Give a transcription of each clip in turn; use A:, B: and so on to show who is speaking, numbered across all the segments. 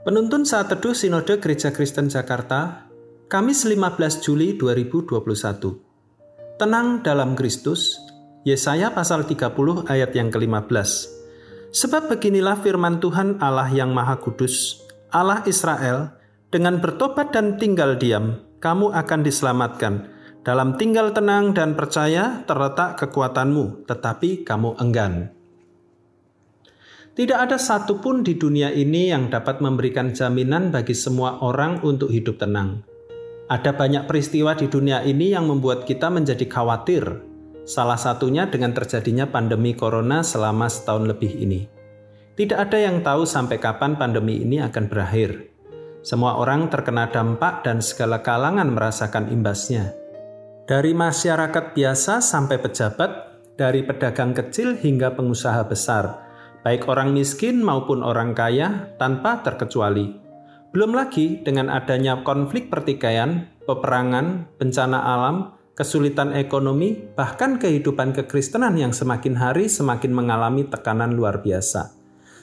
A: Penuntun saat teduh Sinode Gereja Kristen Jakarta, Kamis 15 Juli 2021. Tenang dalam Kristus, Yesaya pasal 30 ayat yang ke-15. Sebab beginilah firman Tuhan Allah yang Maha Kudus, Allah Israel, dengan bertobat dan tinggal diam, kamu akan diselamatkan. Dalam tinggal tenang dan percaya terletak kekuatanmu, tetapi kamu enggan. Tidak ada satupun di dunia ini yang dapat memberikan jaminan bagi semua orang untuk hidup tenang. Ada banyak peristiwa di dunia ini yang membuat kita menjadi khawatir. Salah satunya dengan terjadinya pandemi corona selama setahun lebih ini. Tidak ada yang tahu sampai kapan pandemi ini akan berakhir. Semua orang terkena dampak dan segala kalangan merasakan imbasnya. Dari masyarakat biasa sampai pejabat, dari pedagang kecil hingga pengusaha besar, baik orang miskin maupun orang kaya tanpa terkecuali. Belum lagi dengan adanya konflik pertikaian, peperangan, bencana alam, kesulitan ekonomi, bahkan kehidupan kekristenan yang semakin hari semakin mengalami tekanan luar biasa.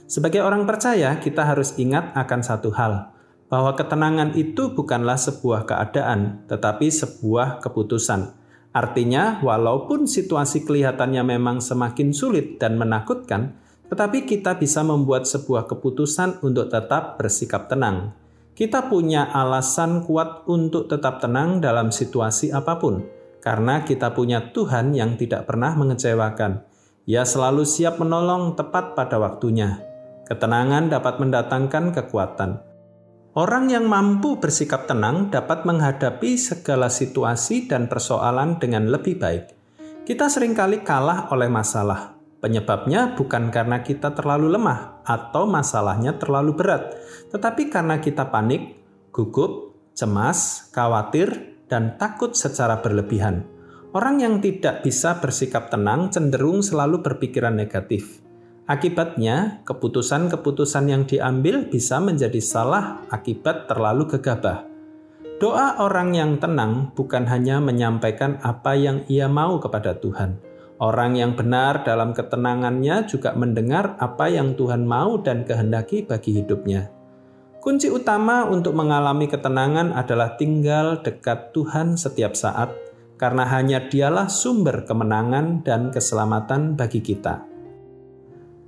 A: Sebagai orang percaya, kita harus ingat akan satu hal, bahwa ketenangan itu bukanlah sebuah keadaan, tetapi sebuah keputusan. Artinya, walaupun situasi kelihatannya memang semakin sulit dan menakutkan, tetapi kita bisa membuat sebuah keputusan untuk tetap bersikap tenang. Kita punya alasan kuat untuk tetap tenang dalam situasi apa pun, karena kita punya Tuhan yang tidak pernah mengecewakan. Ia selalu siap menolong tepat pada waktunya. Ketenangan dapat mendatangkan kekuatan. Orang yang mampu bersikap tenang dapat menghadapi segala situasi dan persoalan dengan lebih baik. Kita sering kali kalah oleh masalah, Penyebabnya bukan karena kita terlalu lemah atau masalahnya terlalu berat, tetapi karena kita panik, gugup, cemas, khawatir, dan takut secara berlebihan. Orang yang tidak bisa bersikap tenang cenderung selalu berpikiran negatif. Akibatnya, keputusan-keputusan yang diambil bisa menjadi salah akibat terlalu gegabah. Doa orang yang tenang bukan hanya menyampaikan apa yang ia mau kepada Tuhan, Orang yang benar dalam ketenangannya juga mendengar apa yang Tuhan mau dan kehendaki bagi hidupnya. Kunci utama untuk mengalami ketenangan adalah tinggal dekat Tuhan setiap saat, karena hanya Dialah sumber kemenangan dan keselamatan bagi kita.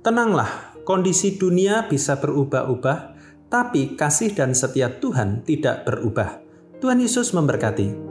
A: Tenanglah, kondisi dunia bisa berubah-ubah, tapi kasih dan setia Tuhan tidak berubah. Tuhan Yesus memberkati.